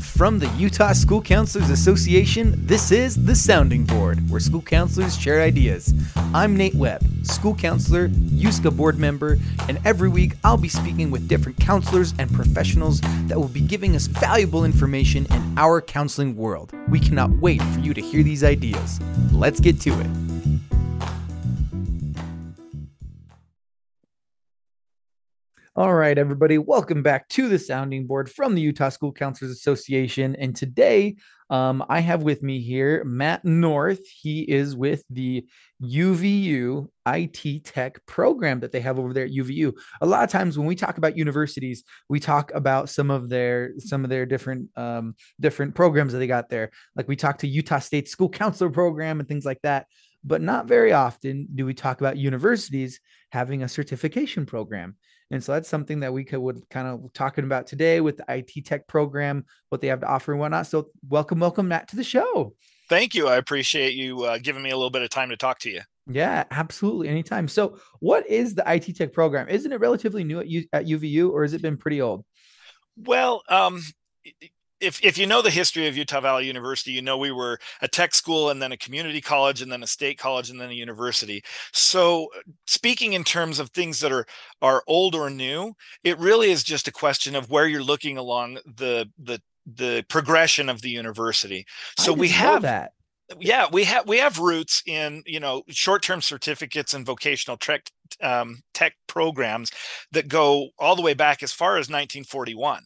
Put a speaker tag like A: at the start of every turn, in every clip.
A: From the Utah School Counselors Association, this is The Sounding Board, where school counselors share ideas. I'm Nate Webb, school counselor, USCA board member, and every week I'll be speaking with different counselors and professionals that will be giving us valuable information in our counseling world. We cannot wait for you to hear these ideas. Let's get to it. All right, everybody, welcome back to the sounding board from the Utah School Counselors Association. And today, um, I have with me here Matt North. He is with the UVU IT Tech program that they have over there at UVU. A lot of times when we talk about universities, we talk about some of their some of their different um, different programs that they got there. Like we talked to Utah State School Counselor Program and things like that. But not very often do we talk about universities having a certification program. And so that's something that we could would kind of talking about today with the IT tech program, what they have to offer and whatnot. So welcome, welcome Matt to the show.
B: Thank you. I appreciate you uh, giving me a little bit of time to talk to you.
A: Yeah, absolutely. Anytime. So what is the IT tech program? Isn't it relatively new at, U- at UVU or has it been pretty old?
B: Well, um, if if you know the history of Utah Valley University, you know we were a tech school and then a community college and then a state college and then a university. So speaking in terms of things that are are old or new, it really is just a question of where you're looking along the the the progression of the university. So we have
A: that
B: yeah we have we have roots in you know short-term certificates and vocational tech um, tech programs that go all the way back as far as 1941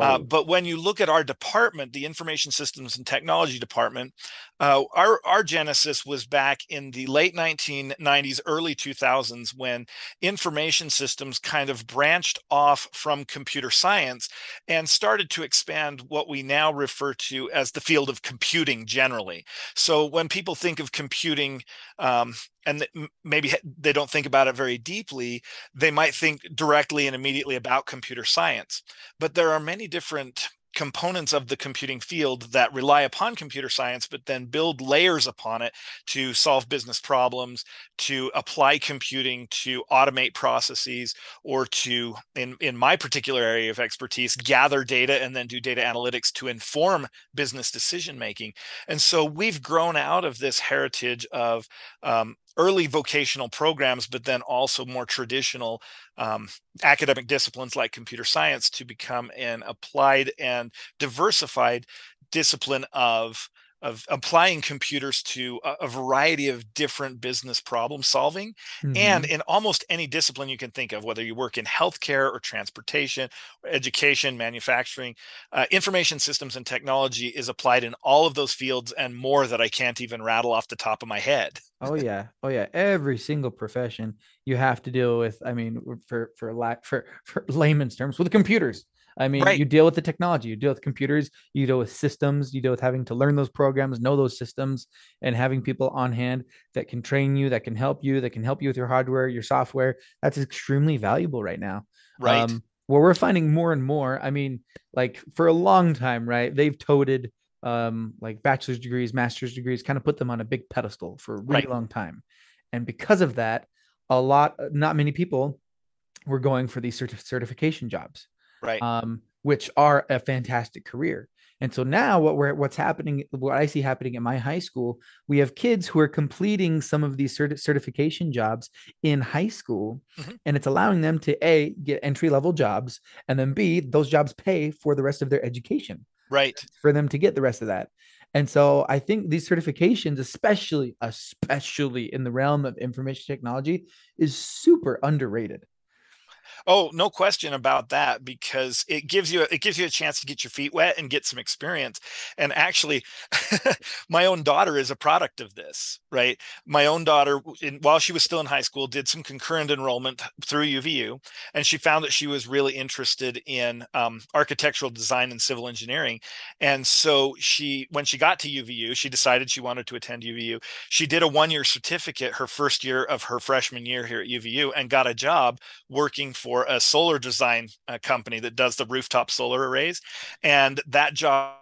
B: uh, but when you look at our department, the Information Systems and Technology Department, uh, our our genesis was back in the late 1990s, early 2000s, when information systems kind of branched off from computer science and started to expand what we now refer to as the field of computing generally. So when people think of computing, um, and maybe they don't think about it very deeply, they might think directly and immediately about computer science. But there are many different components of the computing field that rely upon computer science, but then build layers upon it to solve business problems, to apply computing to automate processes, or to, in, in my particular area of expertise, gather data and then do data analytics to inform business decision making. And so we've grown out of this heritage of um, early vocational programs, but then also more traditional um, academic disciplines like computer science to become an applied and diversified discipline of of applying computers to a, a, variety of different business problem solving mm-hmm. and in almost any discipline you can think of whether you work in healthcare or transportation or education manufacturing uh, information systems and technology is applied in all of those fields and more that i can't even rattle off the top of my head.
A: Oh yeah. Oh yeah. Every single profession you have to deal with i mean for for lack for for layman's terms with computers I mean, right. you deal with the technology, you deal with computers, you deal with systems, you deal with having to learn those programs, know those systems, and having people on hand that can train you, that can help you, that can help you with your hardware, your software. That's extremely valuable right now.
B: Right. Um,
A: where we're finding more and more, I mean, like for a long time, right? They've toted um like bachelor's degrees, master's degrees, kind of put them on a big pedestal for a really right. long time. And because of that, a lot, not many people were going for these certif- certification jobs
B: right.
A: um, which are a fantastic career. And so now what we're what's happening what i see happening at my high school we have kids who are completing some of these certi- certification jobs in high school mm-hmm. and it's allowing them to a get entry level jobs and then b those jobs pay for the rest of their education.
B: Right.
A: For them to get the rest of that. And so I think these certifications, especially, especially in the realm of information technology, is super underrated.
B: Oh, no question about that because it gives you it gives you a chance to get your feet wet and get some experience. And actually, my own daughter is a product of this, right? My own daughter, in, while she was still in high school, did some concurrent enrollment through UVU, and she found that she was really interested in um, architectural design and civil engineering. And so she, when she got to UVU, she decided she wanted to attend UVU. She did a one-year certificate her first year of her freshman year here at UVU and got a job working for a solar design uh, company that does the rooftop solar arrays. And that job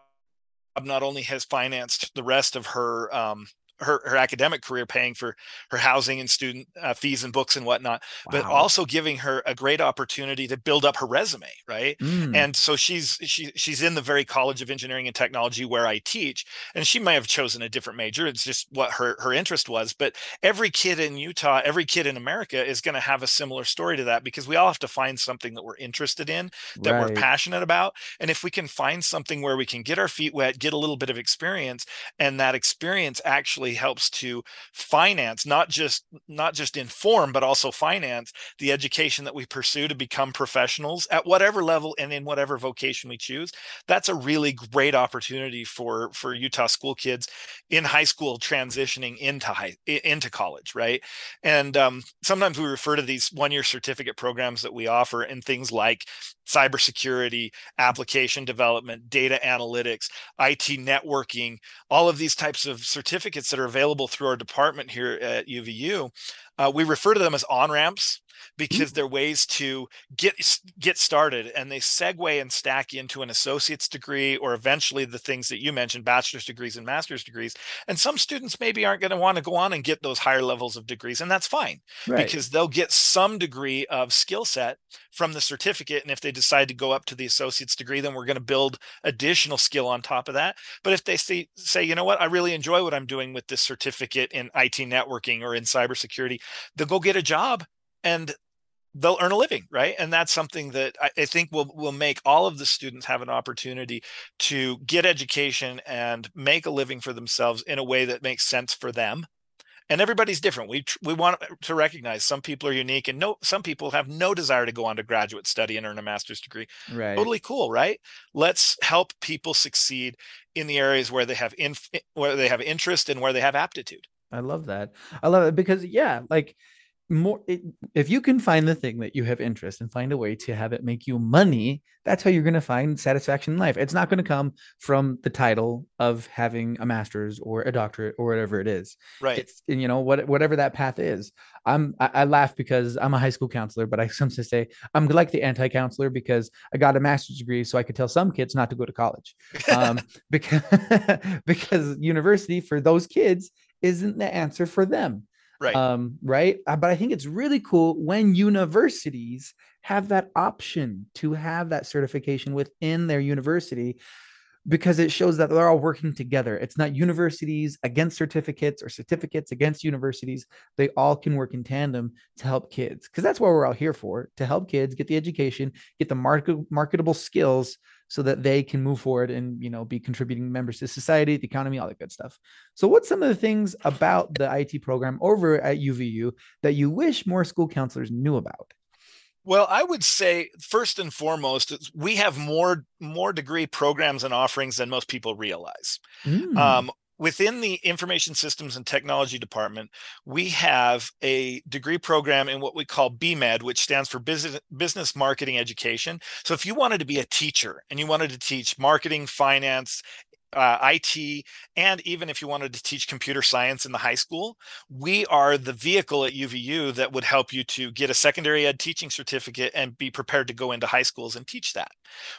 B: not only has financed the rest of her um, her, her academic career paying for her housing and student uh, fees and books and whatnot wow. but also giving her a great opportunity to build up her resume right mm. and so she's she, she's in the very college of engineering and technology where i teach and she may have chosen a different major it's just what her her interest was but every kid in utah every kid in america is going to have a similar story to that because we all have to find something that we're interested in that right. we're passionate about and if we can find something where we can get our feet wet get a little bit of experience and that experience actually helps to finance not just not just inform but also finance the education that we pursue to become professionals at whatever level and in whatever vocation we choose. That's a really great opportunity for for utah school kids in high school transitioning into high into college right? And um, sometimes we refer to these one year certificate programs that we offer in things like cybersecurity, application development, data analytics, IT networking, all of these types of certificates that are available through our department here at UVU. Uh, we refer to them as on ramps because they're ways to get get started and they segue and stack into an associate's degree or eventually the things that you mentioned bachelor's degrees and master's degrees and some students maybe aren't going to want to go on and get those higher levels of degrees and that's fine right. because they'll get some degree of skill set from the certificate and if they decide to go up to the associate's degree then we're going to build additional skill on top of that. But if they say say you know what? I really enjoy what i'm doing with this certificate in it networking or in cybersecurity they'll go get a job and they'll earn a living right? And that's something that I, I, think will will make all of the students have an opportunity to get education and make a living for themselves in a way that makes sense for them. And everybody's different. We we want to recognize some people are unique and no some people have no desire to go on to graduate study and earn a master's degree. Right. Totally cool right? Let's help people succeed in the areas where they have in where they have interest and where they have aptitude
A: i love that. I love it because yeah like more it, if you can find the thing that you have interest and find a way to have it make you money that's how you're going to find satisfaction in life. It's not going to come from the title of having a master's or a doctorate or whatever it is.
B: Right.
A: It's you know what whatever that path is. I'm I, I laugh because i'm a high school counselor but i sometimes say i'm like the anti-counselor because i got a master's degree so i could tell some kids not to go to college. Um, because because university for those kids isn't the answer for them.
B: Right.
A: Um right? Uh, but i think it's really cool when universities have that option to have that certification within their university because it shows that they're all working together. It's not universities against certificates or certificates against universities. They all can work in tandem to help kids because that's what we're all here for to help kids get the education get the market marketable skills so that they can move forward and you know be contributing members to society the economy all that good stuff. So what's some of the things about the it program over at uvu that you wish more school counselors knew about
B: well, I would say first and foremost, we have more more degree programs and offerings than most people realize. Mm. Um, within the information systems and technology department we have a degree program in what we call bmed which stands for business business marketing education so if you wanted to be a teacher and you wanted to teach marketing finance uh, IT, and even if you wanted to teach computer science in the high school, we are the vehicle at UVU that would help you to get a secondary ed teaching certificate and be prepared to go into high schools and teach that.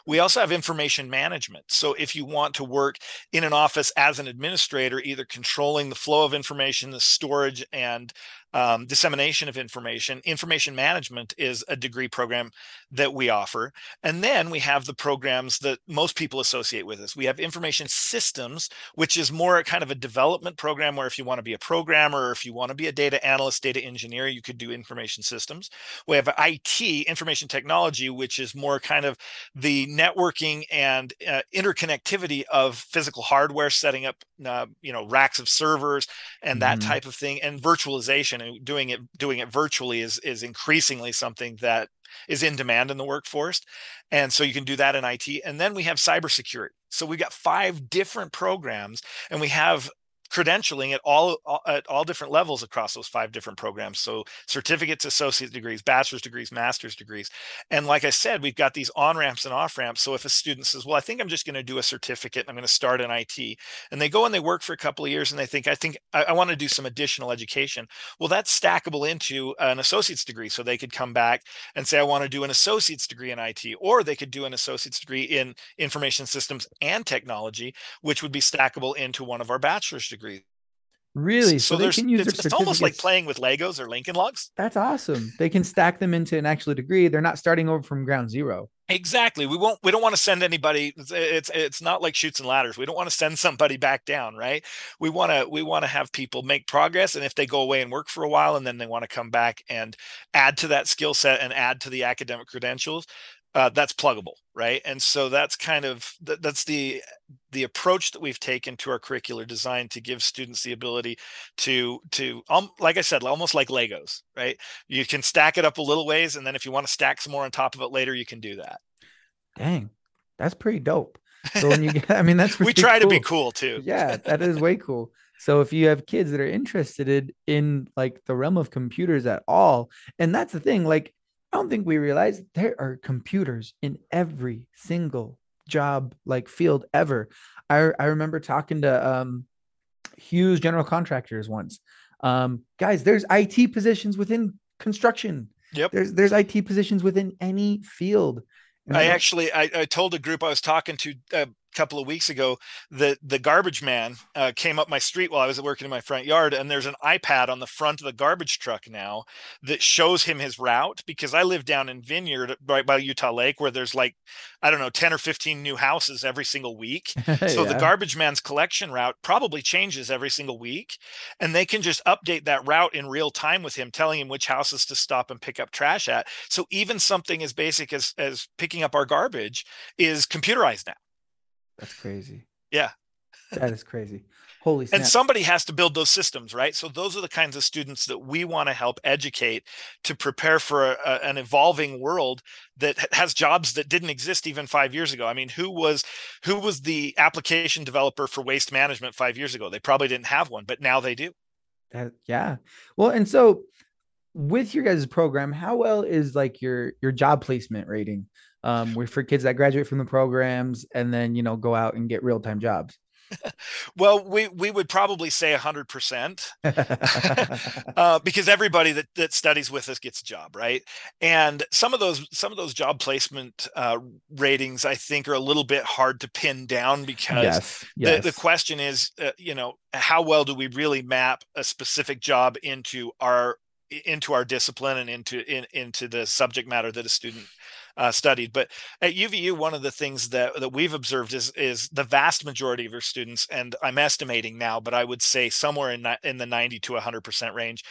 B: We also have information management. So if you want to work in an office as an administrator, either controlling the flow of information, the storage and um, dissemination of information. Information management is a degree program that we offer. And then we have the programs that most people associate with us. We have information systems, which is more kind of a development program where if you want to be a programmer or if you want to be a data analyst, data engineer, you could do information systems. We have IT, information technology, which is more kind of the networking and uh, interconnectivity of physical hardware, setting up, uh, you know, racks of servers and that mm-hmm. type of thing, and virtualization and uh, doing it doing it virtually is is increasingly something that is in demand in the workforce. And so you can do that in IT and then we have cybersecurity. So we've got five different programs and we have credentialing at all at all different levels across those five different programs. So certificates associate degrees bachelor's degrees master's degrees. And like i said we've got these on ramps and off ramps so if a student says well i think i'm just going to do a certificate and i'm going to start in it and they go and they work for a couple of years and they think i think i, I want to do some additional education well that's stackable into an associate's degree. So they could come back and say i want to do an associate's degree in it or they could do an associate's degree in information systems and technology which would be stackable into one of our bachelor's degrees
A: Really?
B: So, so they can use it's, it's almost like playing with Legos or Lincoln Logs.
A: That's awesome. They can stack them into an actual degree. They're not starting over from ground zero.
B: Exactly. We won't. We don't want to send anybody. It's it's not like Chutes and Ladders. We don't want to send somebody back down, right? We want to we want to have people make progress, and if they go away and work for a while, and then they want to come back and add to that skill set and add to the academic credentials, uh, that's pluggable right? And so that's kind of that's the the approach that we've taken to our curricular design to give students the ability to to um, like i said almost like legos right? You can stack it up a little ways and then if you want to stack some more on top of it later you can do that.
A: Dang that's pretty dope. So when you get i mean that's
B: we try cool. to be cool too.
A: Yeah that is way cool. So if you have kids that are interested in like the realm of computers at all and that's the thing like I don't think we realize there are computers in every single job like field ever. I I remember talking to um huge general contractors once. Um guys, there's IT positions within construction.
B: Yep.
A: There's there's IT positions within any field.
B: I actually I, I told a group I was talking to uh, couple of weeks ago that the garbage man uh, came up my street while I was working in my front yard, and there's an iPad on the front of the garbage truck now that shows him his route because I live down in Vineyard right by Utah Lake where there's like I don't know 10 or 15 new houses every single week. So yeah. the garbage man's collection route probably changes every single week, and they can just update that route in real time with him, telling him which houses to stop and pick up trash at. So even something as basic as as picking up our garbage is computerized now.
A: That's crazy.
B: Yeah.
A: That is crazy. Holy snap.
B: And somebody has to build those systems, right? So those are the kinds of students that we want to help educate to prepare for a, an evolving world that has jobs that didn't exist even 5 years ago. I mean, who was who was the application developer for waste management 5 years ago? They probably didn't have one, but now they do.
A: That, yeah. Well, and so with your guys' program, how well is like your your job placement rating? Um, we for kids that graduate from the programs and then you know go out and get real time jobs.
B: well, we we would probably say hundred percent, uh, because everybody that that studies with us gets a job, right? And some of those some of those job placement uh, ratings, I think, are a little bit hard to pin down because yes, yes. The, the question is, uh, you know, how well do we really map a specific job into our into our discipline and into in, into the subject matter that a student uh, studied. But at UVU, one of the things that that we've observed is is the vast majority of our students, and I'm estimating now, but I would say somewhere in in the 90 to 100 percent range,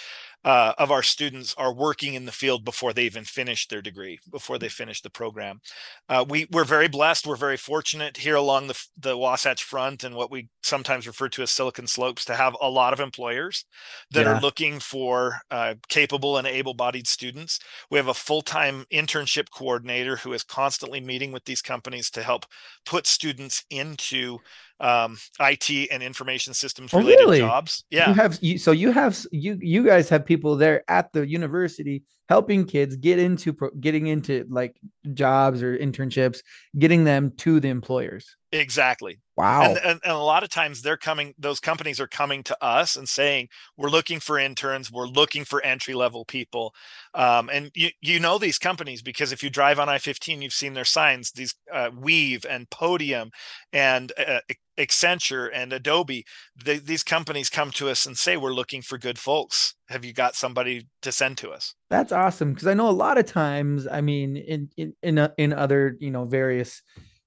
B: uh, of our students are working in the field before they even finish their degree, before they finish the program. Uh, we we're very blessed. We're very fortunate here along the the Wasatch Front and what we sometimes refer to as Silicon Slopes to have a lot of employers that yeah. are looking for uh, capable and able-bodied students. We have a full-time internship coordinator who is constantly meeting with these companies to help put students into um, IT and information systems related oh, really? jobs. Yeah.
A: You have you, so you have you you guys have people there at the university helping kids get into getting into like jobs or internships, getting them to the employers.
B: Exactly.
A: Wow.
B: And, and, and, a lot of times they're coming, those companies are coming to us and saying, we're looking for interns, we're looking for entry level people. Um, and you, you know these companies because if you drive on I 15, you've seen their signs, these uh, Weave and Podium and uh, Accenture and Adobe. They, these companies come to us and say, we're looking for good folks. Have you got somebody to send to us?
A: That's awesome. Cause I know a lot of times, I mean, in, in, in, uh, in other, you know, various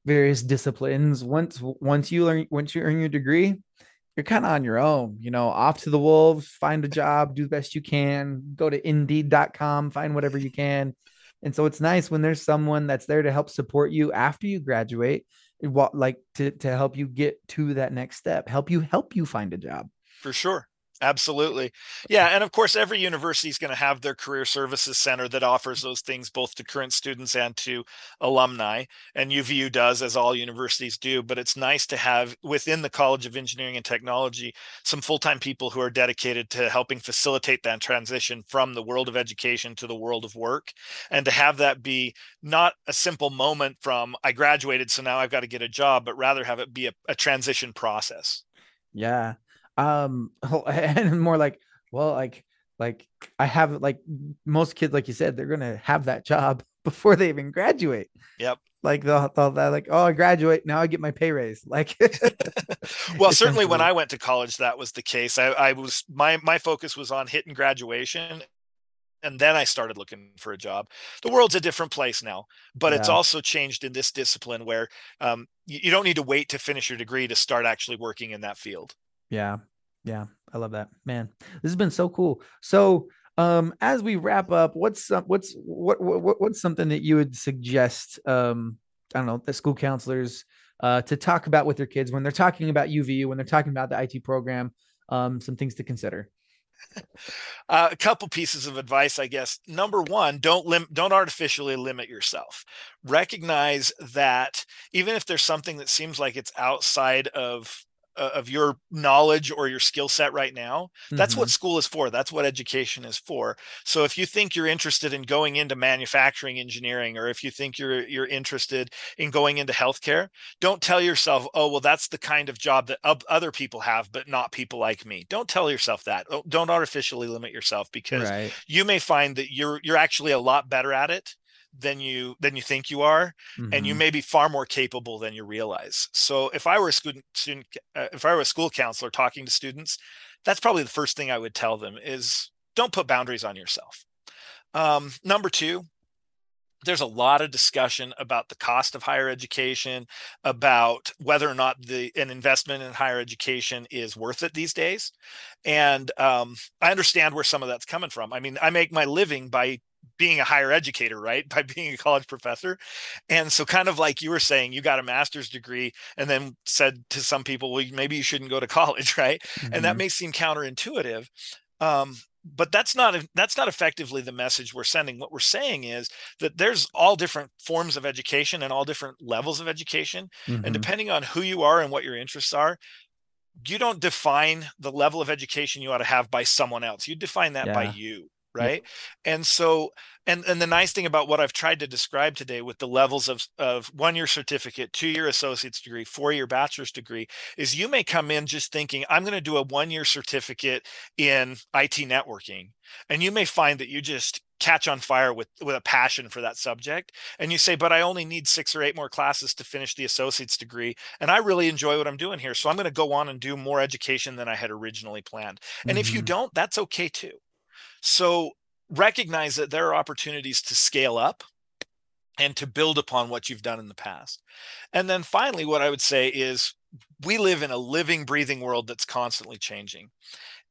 A: various disciplines once once you learn once you earn your degree you're kind of on your own you know off to the wolves find a job do the best you can go to indeed.com find whatever you can and so it's nice when there's someone that's there to help support you after you graduate what like to to help you get to that next step help you help you find a job.
B: For sure Absolutely. Yeah. And of course, every university is going to have their career services center that offers those things both to current students and to alumni. And UVU does, as all universities do. But it's nice to have within the College of Engineering and Technology some full time people who are dedicated to helping facilitate that transition from the world of education to the world of work. And to have that be not a simple moment from I graduated, so now I've got to get a job, but rather have it be a, a transition process.
A: Yeah um and more like well like like i have like most kids like you said they're gonna have that job before they even graduate.
B: Yep.
A: Like they'll, they'll, they're like, oh, I graduate now, I get my pay raise. Like,
B: well, certainly when I went to college, that was the case. I, I was my my focus was on hitting graduation, and then I started looking for a job. The world's a different place now, but yeah. it's also changed in this discipline where um, you, you don't need to wait to finish your degree to start actually working in that field.
A: Yeah, yeah, I love that, man. This has been so cool. So, um, as we wrap up, what's some, what's what, what what's something that you would suggest? Um, I don't know, the school counselors uh, to talk about with their kids when they're talking about UVU, when they're talking about the IT program. Um, some things to consider.
B: Uh, a couple pieces of advice, I guess. Number one, don't lim- don't artificially limit yourself. Recognize that even if there's something that seems like it's outside of uh, of your knowledge or your skill set right now that's mm-hmm. what school is for that's what education is for so if you think you're interested in going into manufacturing engineering or if you think you're you're interested in going into healthcare don't tell yourself oh well that's the kind of job that other people have but not people like me don't tell yourself that don't artificially limit yourself because right. you may find that you're you're actually a lot better at it than you than you think you are mm-hmm. and you mm-hmm. may be far more capable than you realize so if i were a student, student uh, if i were a school counselor talking to students that's probably the first thing i would tell them is don't put boundaries on yourself um, number two there's a lot of discussion about the cost of higher education about whether or not the an investment in higher education is worth it these days and um, i understand where some of that's coming from i mean i make my living by being a higher educator, right? By being a college professor. And so, kind of like you were saying, you got a master's degree and then said to some people, well, maybe you shouldn't go to college, right? Mm-hmm. And that mm-hmm. may seem counterintuitive. Um, but that's not that's not effectively the message we're sending what we're saying is that there's all different forms of education and all different levels of education mm-hmm. and depending on who you are and what your interests are you don't define the level of education you ought to have by someone else you define that yeah. by you right and so and and the nice thing about what i've tried to describe today with the levels of of one year certificate two year associate's degree four year bachelor's degree is you may come in just thinking i'm going to do a one year certificate in it networking and you may find that you just catch on fire with with a passion for that subject and you say but i only need six or eight more classes to finish the associate's degree and i really enjoy what i'm doing here so i'm going to go on and do more education than i had originally planned and mm-hmm. if you mm-hmm. don't that's okay too so recognize that there are opportunities to scale up and to build upon what you've done in the past. And then finally, what I would say is we live in a living, breathing world that's constantly changing.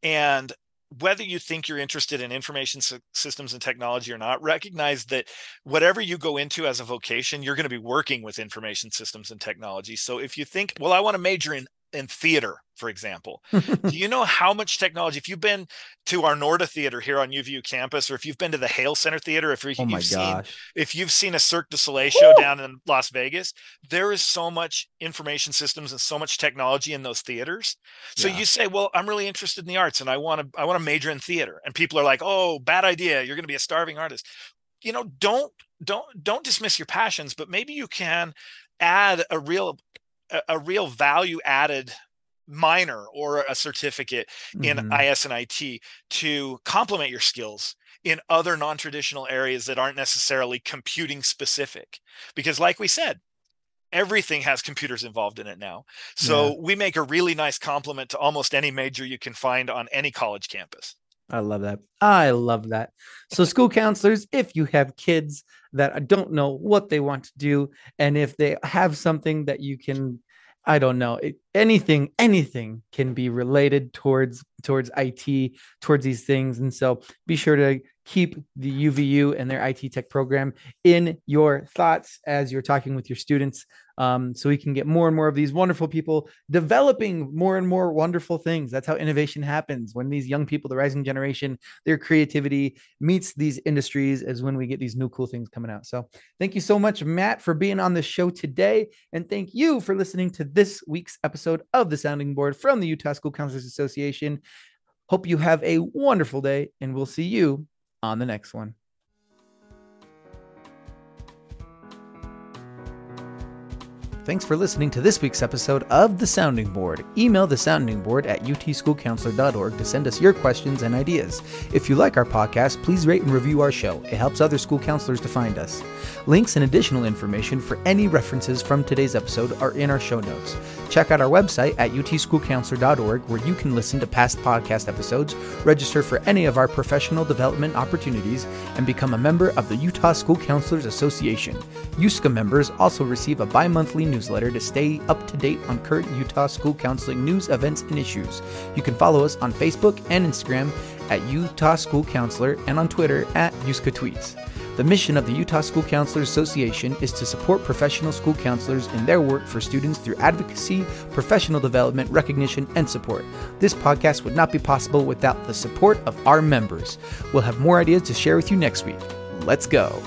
B: And whether you think you're interested in information systems and technology or not, recognize that whatever you go into as a vocation, you're going to be working with information systems and technology. So if you think, well, I want to major in in theater, for example. Do you know how much technology? If you've been to our Noorda Theater here on UVU campus, or if you've been to the Hale Center Theater, if, you, oh have seen if you've seen a Cirque du Soleil show down in Las Vegas, there is so much information systems and so much technology in those theaters. So yeah. you say, "Well, I'm really interested in the arts, and I want to I want to major in theater," and people are like, "Oh, bad idea! You're going to be a starving artist." You know, don't don't don't dismiss your passions, but maybe you can add a real a, real value added minor or a certificate in mm-hmm. IS and IT to complement your skills in other non-traditional areas that aren't necessarily computing specific because like we said everything has computers involved in it now so yeah. we make a really nice complement to almost any major you can find on any college campus
A: I love that. I love that. So, school counselors, if you have kids that don't know what they want to do, and if they have something that you can, I don't know, anything, anything can be related towards towards IT, towards these things. And so, be sure to keep the UVU and their IT tech program in your thoughts as you're talking with your students um, so we can get more and more of these wonderful people developing more and more wonderful things. That's how innovation happens. When these young people, the rising generation, their creativity meets these industries, is when we get these new cool things coming out. So thank you so much, Matt, for being on the show today. And thank you for listening to this week's episode of the Sounding Board from the Utah School Counselors Association. Hope you have a wonderful day, and we'll see you on the next one. Thanks for listening to this week's episode of The Sounding Board. Email the sounding board at utschoolcounselor.org to send us your questions and ideas. If you like our podcast, please rate and review our show. It helps other school counselors to find us. Links and additional information for any references from today's episode are in our show notes. Check out our website at utschoolcounselor.org where you can listen to past podcast episodes, register for any of our professional development opportunities, and become a member of the Utah School Counselors Association. USCA members also receive a bi monthly newsletter to stay up to date on current Utah school counseling news, events, and issues. You can follow us on Facebook and Instagram at Utah School Counselor and on Twitter at USCA Tweets. The mission of the Utah School Counselors Association is to support professional school counselors in their work for students through advocacy, professional development, recognition, and support. This podcast would not be possible without the support of our members. We'll have more ideas to share with you next week. Let's go.